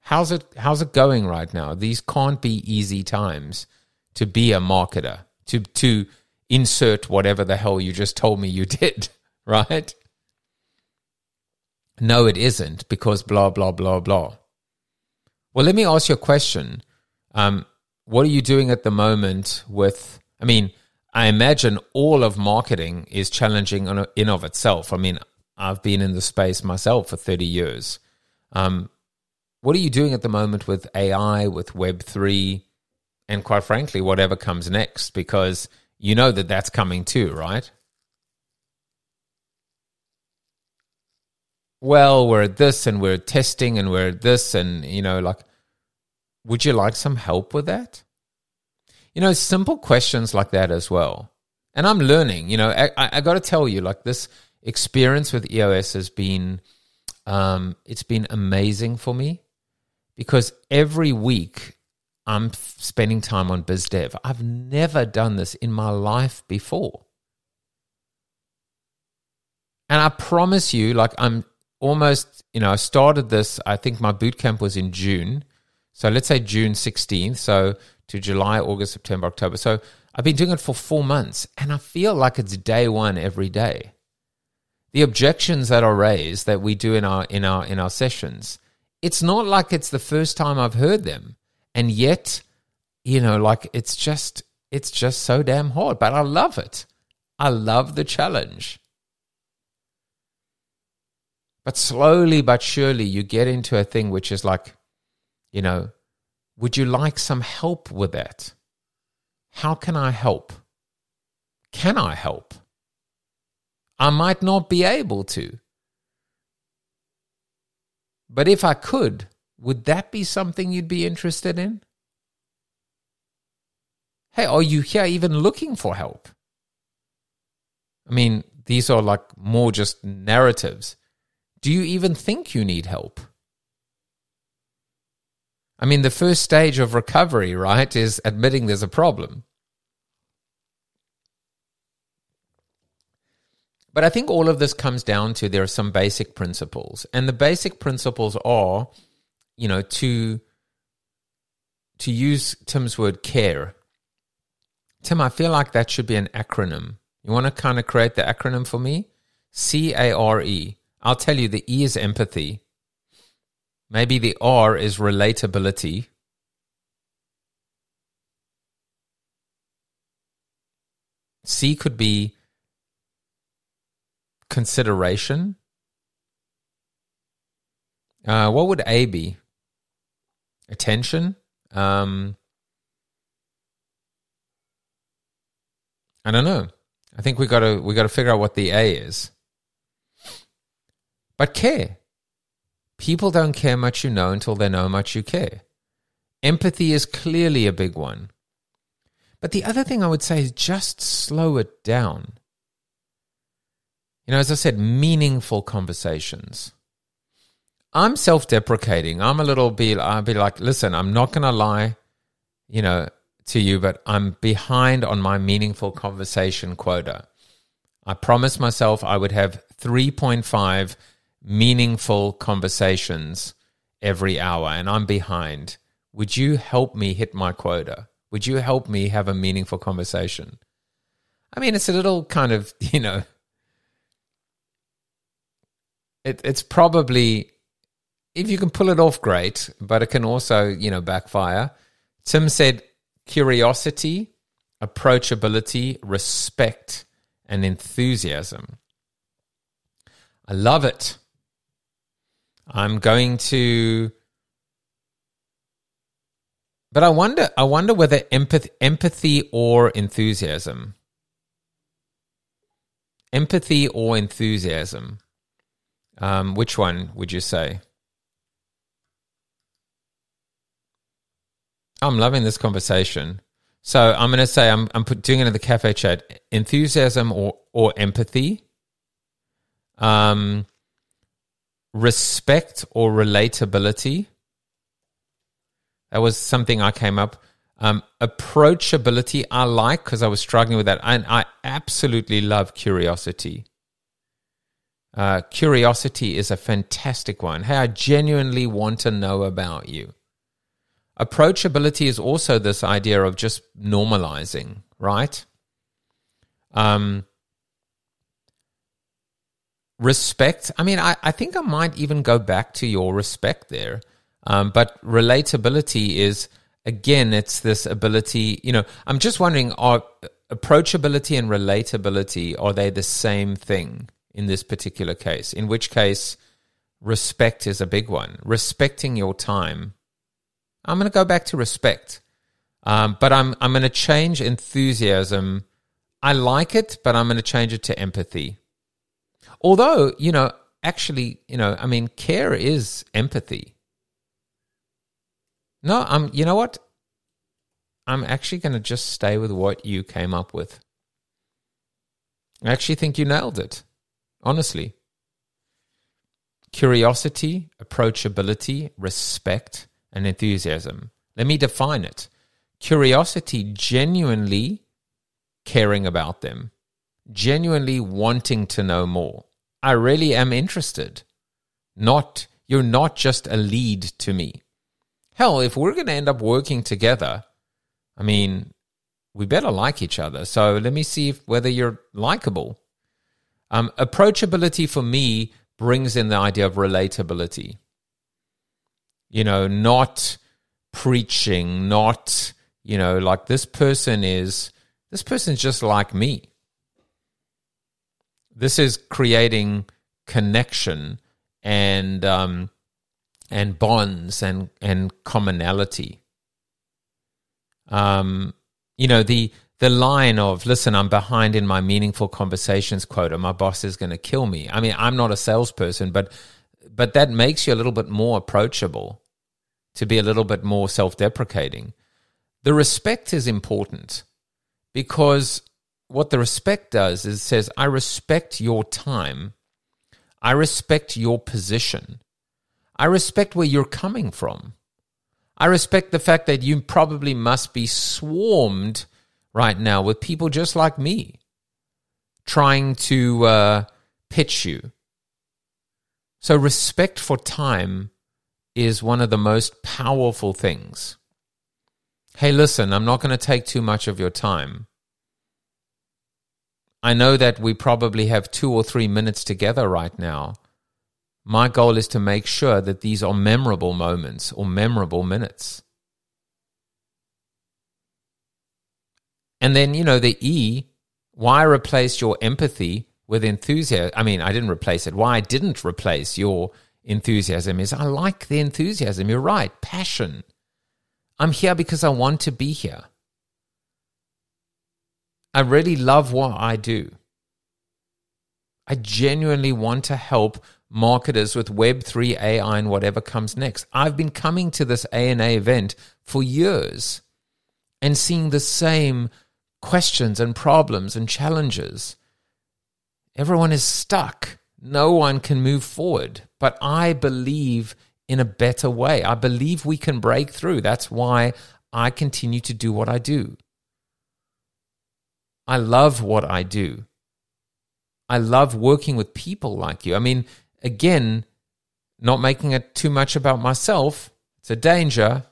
How's it how's it going right now? These can't be easy times to be a marketer, to to insert whatever the hell you just told me you did, right? No, it isn't because blah, blah, blah, blah. Well, let me ask you a question. Um, what are you doing at the moment with, I mean, I imagine all of marketing is challenging in of itself. I mean, I've been in the space myself for 30 years. Um, what are you doing at the moment with AI, with Web3, and quite frankly, whatever comes next? Because you know that that's coming too, right? well, we're at this and we're testing and we're at this and, you know, like, would you like some help with that? You know, simple questions like that as well. And I'm learning, you know, I, I got to tell you, like, this experience with EOS has been, um, it's been amazing for me because every week I'm spending time on BizDev. I've never done this in my life before. And I promise you, like, I'm almost, you know, I started this, I think my boot camp was in June. So let's say June 16th. So to July, August, September, October. So I've been doing it for four months and I feel like it's day one every day. The objections that are raised that we do in our in our in our sessions, it's not like it's the first time I've heard them. And yet, you know, like it's just it's just so damn hard. But I love it. I love the challenge. But slowly but surely, you get into a thing which is like, you know, would you like some help with that? How can I help? Can I help? I might not be able to. But if I could, would that be something you'd be interested in? Hey, are you here even looking for help? I mean, these are like more just narratives. Do you even think you need help? I mean, the first stage of recovery, right, is admitting there's a problem. But I think all of this comes down to there are some basic principles. And the basic principles are, you know, to to use Tim's word care. Tim, I feel like that should be an acronym. You want to kind of create the acronym for me? C A R E. I'll tell you the E is empathy. Maybe the R is relatability. C could be consideration. Uh, what would A be? Attention. Um, I don't know. I think we got to we got to figure out what the A is but care. People don't care much you know until they know much you care. Empathy is clearly a big one. But the other thing I would say is just slow it down. You know, as I said, meaningful conversations. I'm self deprecating. I'm a little bit, I'll be like, listen, I'm not going to lie, you know, to you, but I'm behind on my meaningful conversation quota. I promised myself I would have 3.5 meaningful conversations every hour, and I'm behind. Would you help me hit my quota? Would you help me have a meaningful conversation? I mean, it's a little kind of, you know, it, it's probably, if you can pull it off, great, but it can also, you know, backfire. Tim said curiosity, approachability, respect, and enthusiasm. I love it. I'm going to but I wonder I wonder whether empathy empathy or enthusiasm. Empathy or enthusiasm. Um, which one would you say? I'm loving this conversation. So I'm going to say I'm I'm doing it in the cafe chat. Enthusiasm or or empathy. Um, respect or relatability. That was something I came up. Um, approachability I like because I was struggling with that, and I absolutely love curiosity. Uh, curiosity is a fantastic one. Hey, I genuinely want to know about you. Approachability is also this idea of just normalizing, right? Um, respect. I mean, I, I think I might even go back to your respect there. Um, but relatability is, again, it's this ability, you know, I'm just wondering are approachability and relatability, are they the same thing? In this particular case, in which case, respect is a big one. Respecting your time. I'm going to go back to respect, um, but I'm, I'm going to change enthusiasm. I like it, but I'm going to change it to empathy. Although, you know, actually, you know, I mean, care is empathy. No, I'm, you know what? I'm actually going to just stay with what you came up with. I actually think you nailed it honestly. Curiosity, approachability, respect, and enthusiasm. Let me define it. Curiosity, genuinely caring about them, genuinely wanting to know more. I really am interested. Not, you're not just a lead to me. Hell, if we're going to end up working together, I mean, we better like each other. So let me see if, whether you're likable. Um, approachability for me brings in the idea of relatability. You know, not preaching, not, you know, like this person is, this person's just like me. This is creating connection and, um, and bonds and, and commonality. Um, you know, the, the line of listen i'm behind in my meaningful conversations quota my boss is going to kill me. I mean i'm not a salesperson but but that makes you a little bit more approachable to be a little bit more self-deprecating. The respect is important because what the respect does is says i respect your time. I respect your position. I respect where you're coming from. I respect the fact that you probably must be swarmed right now with people just like me trying to uh, pitch you. So, respect for time is one of the most powerful things. Hey, listen, I'm not going to take too much of your time. I know that we probably have two or three minutes together right now. My goal is to make sure that these are memorable moments or memorable minutes. And then, you know, the E, why I replaced your empathy with enthusiasm. I mean, I didn't replace it. Why I didn't replace your enthusiasm is I like the enthusiasm. You're right. Passion. I'm here because I want to be here. I really love what I do. I genuinely want to help marketers with Web3 AI and whatever comes next. I've been coming to this ANA event for years and seeing the same questions and problems and challenges. Everyone is stuck. No one can move forward. But I believe in a better way. I believe we can break through. That's why I continue to do what I do. I love what I do. I love working with people like you. I mean, again, not making it too much about myself, it's a danger.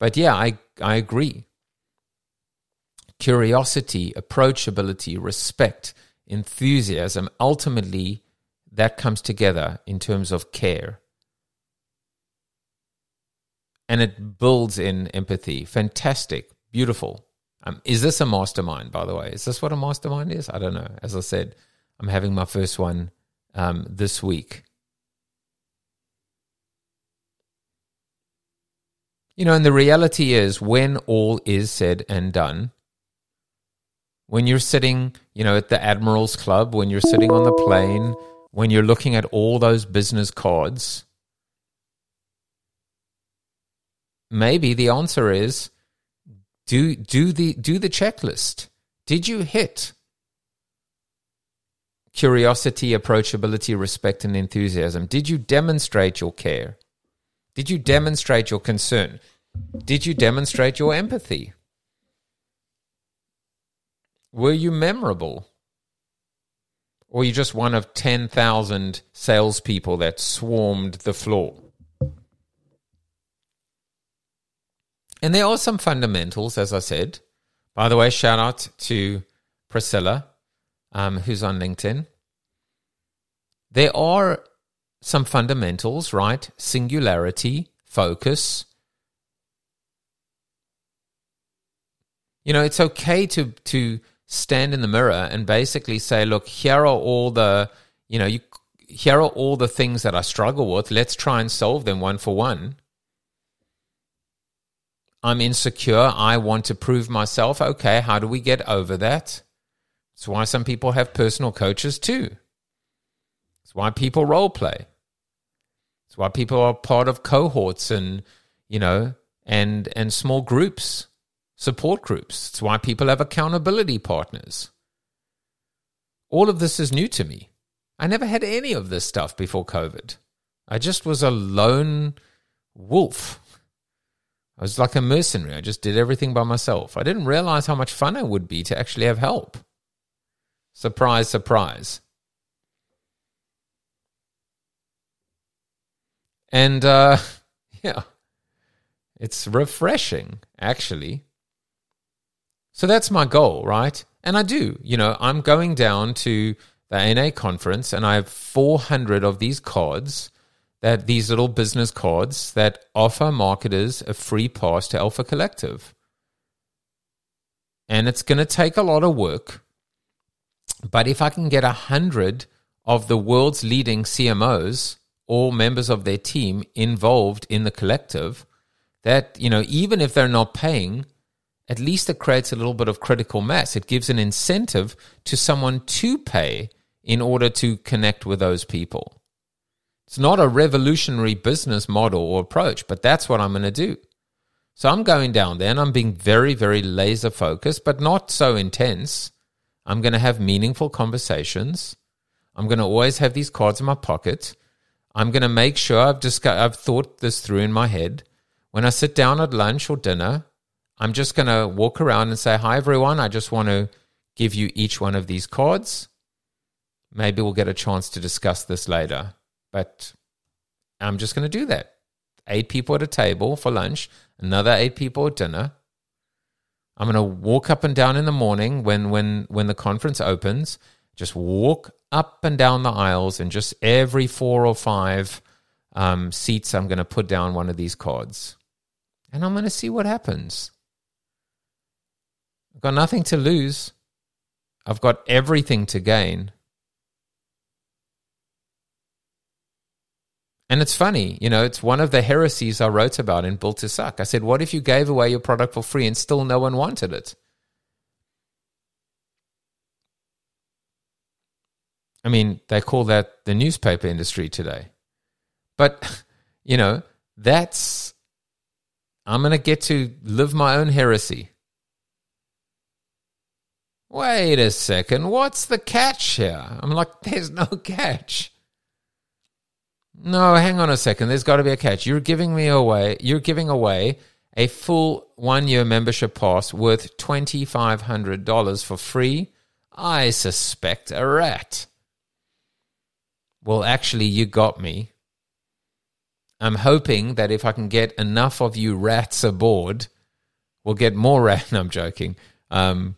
But yeah, I, I agree. Curiosity, approachability, respect, enthusiasm, ultimately, that comes together in terms of care. And it builds in empathy. Fantastic. Beautiful. Um, is this a mastermind, by the way? Is this what a mastermind is? I don't know. As I said, I'm having my first one um, this week. You know, and the reality is when all is said and done, when you're sitting, you know, at the Admiral's Club, when you're sitting on the plane, when you're looking at all those business cards, maybe the answer is do do the do the checklist. Did you hit curiosity, approachability, respect, and enthusiasm? Did you demonstrate your care? Did you demonstrate your concern? Did you demonstrate your empathy? Were you memorable? Or are you just one of 10,000 salespeople that swarmed the floor? And there are some fundamentals, as I said. By the way, shout out to Priscilla, um, who's on LinkedIn. There are some fundamentals, right? Singularity, focus. You know, it's okay to to stand in the mirror and basically say, look, here are all the, you know, you here are all the things that I struggle with. Let's try and solve them one for one. I'm insecure. I want to prove myself. Okay, how do we get over that? It's why some people have personal coaches too. It's why people role play. It's why people are part of cohorts and, you know, and and small groups, support groups. It's why people have accountability partners. All of this is new to me. I never had any of this stuff before COVID. I just was a lone wolf. I was like a mercenary. I just did everything by myself. I didn't realize how much fun it would be to actually have help. Surprise, surprise. And uh, yeah, it's refreshing, actually. So that's my goal, right? And I do. You know, I'm going down to the ANA conference and I have 400 of these cards that these little business cards that offer marketers a free pass to Alpha Collective. And it's going to take a lot of work. But if I can get a hundred of the world's leading CMOs all members of their team involved in the collective that, you know, even if they're not paying, at least it creates a little bit of critical mass. It gives an incentive to someone to pay in order to connect with those people. It's not a revolutionary business model or approach, but that's what I'm going to do. So I'm going down there and I'm being very, very laser focused, but not so intense. I'm going to have meaningful conversations. I'm going to always have these cards in my pocket. I'm going to make sure I've just I've thought this through in my head. When I sit down at lunch or dinner, I'm just going to walk around and say, "Hi everyone, I just want to give you each one of these cards. Maybe we'll get a chance to discuss this later." But I'm just going to do that. Eight people at a table for lunch, another eight people at dinner. I'm going to walk up and down in the morning when when when the conference opens just walk up and down the aisles, and just every four or five um, seats, I'm going to put down one of these cards. And I'm going to see what happens. I've got nothing to lose, I've got everything to gain. And it's funny, you know, it's one of the heresies I wrote about in Built to Suck. I said, what if you gave away your product for free and still no one wanted it? I mean, they call that the newspaper industry today. But, you know, that's I'm going to get to live my own heresy. Wait a second, what's the catch here? I'm like, there's no catch. No, hang on a second. There's got to be a catch. You're giving me away. You're giving away a full one year membership pass worth $2,500 for free. I suspect a rat. Well, actually, you got me. I'm hoping that if I can get enough of you rats aboard, we'll get more rat. No, I'm joking. Um,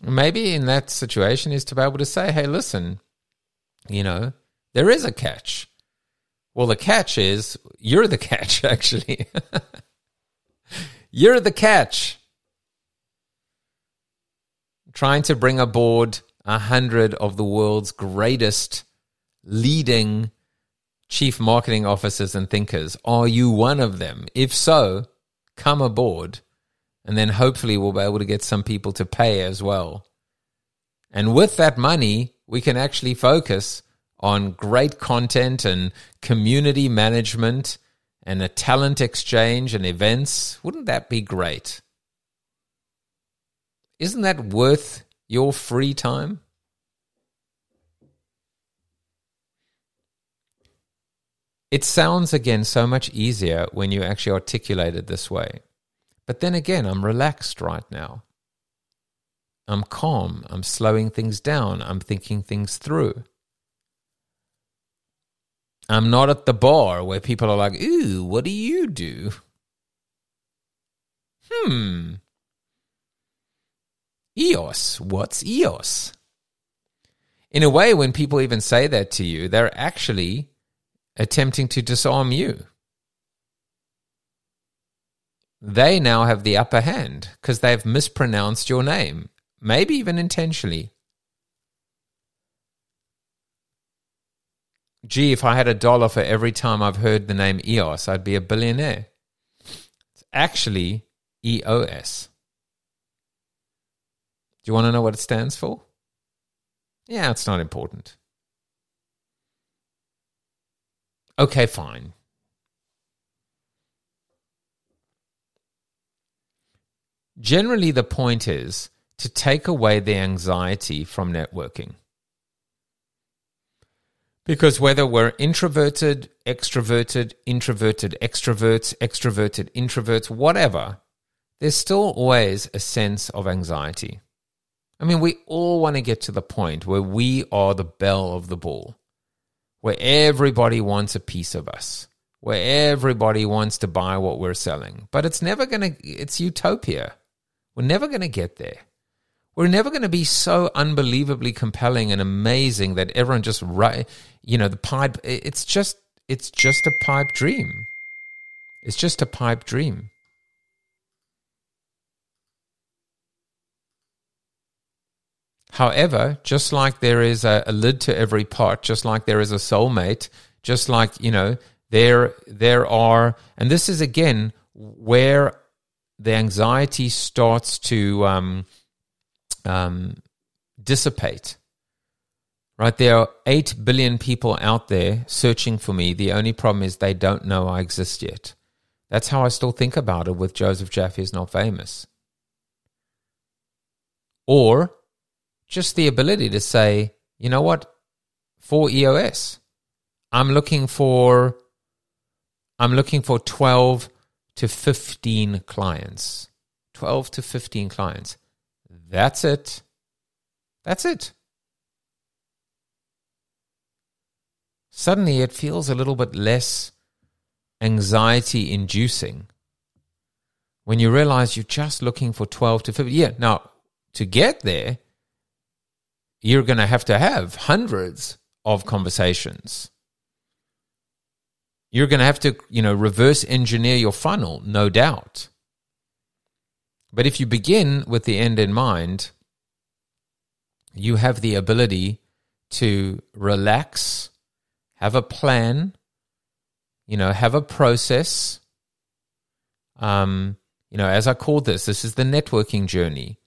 maybe in that situation is to be able to say, hey, listen, you know, there is a catch. Well, the catch is you're the catch, actually. you're the catch. Trying to bring aboard a hundred of the world's greatest leading chief marketing officers and thinkers. Are you one of them? If so, come aboard, and then hopefully we'll be able to get some people to pay as well. And with that money, we can actually focus on great content and community management and a talent exchange and events. Wouldn't that be great? Isn't that worth your free time? It sounds again so much easier when you actually articulate it this way. But then again, I'm relaxed right now. I'm calm. I'm slowing things down. I'm thinking things through. I'm not at the bar where people are like, ooh, what do you do? Hmm. EOS. What's EOS? In a way, when people even say that to you, they're actually attempting to disarm you. They now have the upper hand because they've mispronounced your name, maybe even intentionally. gee, if I had a dollar for every time I've heard the name EOS, I'd be a billionaire. It's actually EOS. Do you want to know what it stands for? Yeah, it's not important. Okay, fine. Generally, the point is to take away the anxiety from networking. Because whether we're introverted, extroverted, introverted, extroverts, extroverted, introverts, whatever, there's still always a sense of anxiety. I mean, we all want to get to the point where we are the belle of the ball, where everybody wants a piece of us, where everybody wants to buy what we're selling. But it's never going to, it's utopia. We're never going to get there. We're never going to be so unbelievably compelling and amazing that everyone just you know, the pipe. It's just, it's just a pipe dream. It's just a pipe dream. However, just like there is a, a, lid to every pot, just like there is a soulmate, just like you know, there there are, and this is again where the anxiety starts to um, um, dissipate. Right, there are 8 billion people out there searching for me. The only problem is they don't know I exist yet. That's how I still think about it with Joseph Jaffe is not famous. Or just the ability to say, you know what, for EOS, I'm looking for I'm looking for 12 to 15 clients. 12 to 15 clients. That's it. That's it. Suddenly it feels a little bit less anxiety inducing when you realize you're just looking for 12 to 15. Yeah, now to get there, you're going to have to have hundreds of conversations. You're going to have to, you know, reverse engineer your funnel, no doubt. But if you begin with the end in mind, you have the ability to relax, have a plan, you know, have a process. Um, you know, as I call this, this is the networking journey.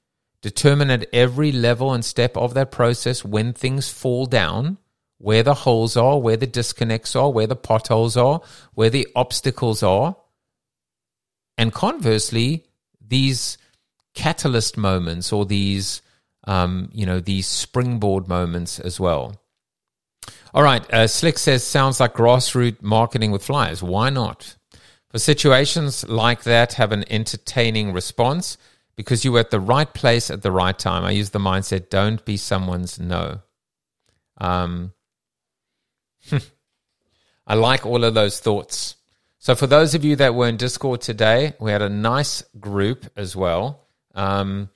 Determine at every level and step of that process when things fall down, where the holes are, where the disconnects are, where the potholes are, where the obstacles are, and conversely, these catalyst moments or these, um, you know, these springboard moments as well. All right, uh, Slick says sounds like grassroots marketing with flyers. Why not? For situations like that, have an entertaining response because you were at the right place at the right time. I use the mindset: don't be someone's no. Um, I like all of those thoughts. So, for those of you that were in Discord today, we had a nice group as well. Um,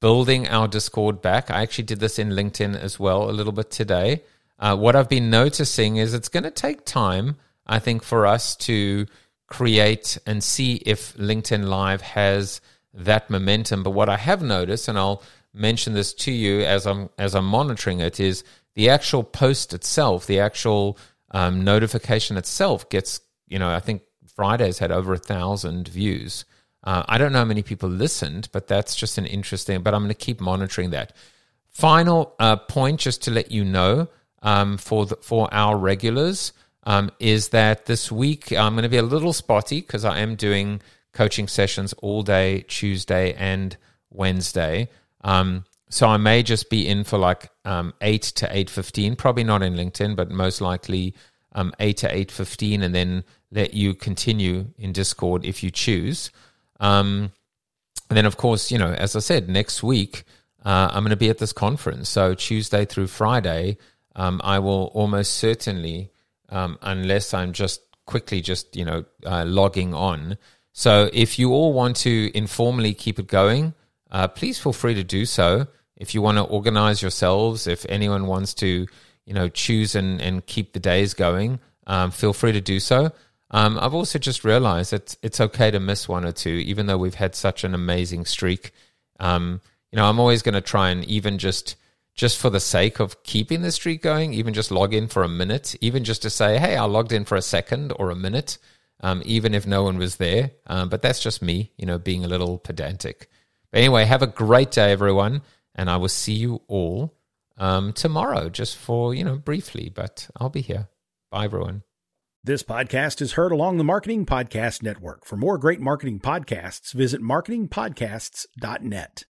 building our Discord back. I actually did this in LinkedIn as well a little bit today. Uh, what I've been noticing is it's going to take time, I think, for us to create and see if LinkedIn Live has that momentum. But what I have noticed, and I'll mention this to you as I'm as I'm monitoring it, is the actual post itself, the actual um, notification itself gets you know, I think Friday's had over a thousand views. Uh, I don't know how many people listened, but that's just an interesting. But I'm going to keep monitoring that. Final uh, point, just to let you know, um, for the, for our regulars, um, is that this week I'm going to be a little spotty because I am doing coaching sessions all day Tuesday and Wednesday. Um, so I may just be in for like um, eight to eight fifteen, probably not in LinkedIn, but most likely um, 8 to 8.15 and then let you continue in Discord if you choose. Um, and then, of course, you know, as I said, next week uh, I'm going to be at this conference. So Tuesday through Friday, um, I will almost certainly, um, unless I'm just quickly just, you know, uh, logging on. So if you all want to informally keep it going, uh, please feel free to do so. If you want to organize yourselves, if anyone wants to you know, choose and, and keep the days going, um, feel free to do so. Um, I've also just realized that it's okay to miss one or two, even though we've had such an amazing streak. Um, you know, I'm always going to try and even just just for the sake of keeping the streak going, even just log in for a minute, even just to say, hey, I logged in for a second or a minute, um, even if no one was there. Um, but that's just me, you know, being a little pedantic. But anyway, have a great day, everyone, and I will see you all um, tomorrow, just for, you know, briefly, but I'll be here. Bye, everyone. This podcast is heard along the Marketing Podcast Network. For more great marketing podcasts, visit marketingpodcasts.net.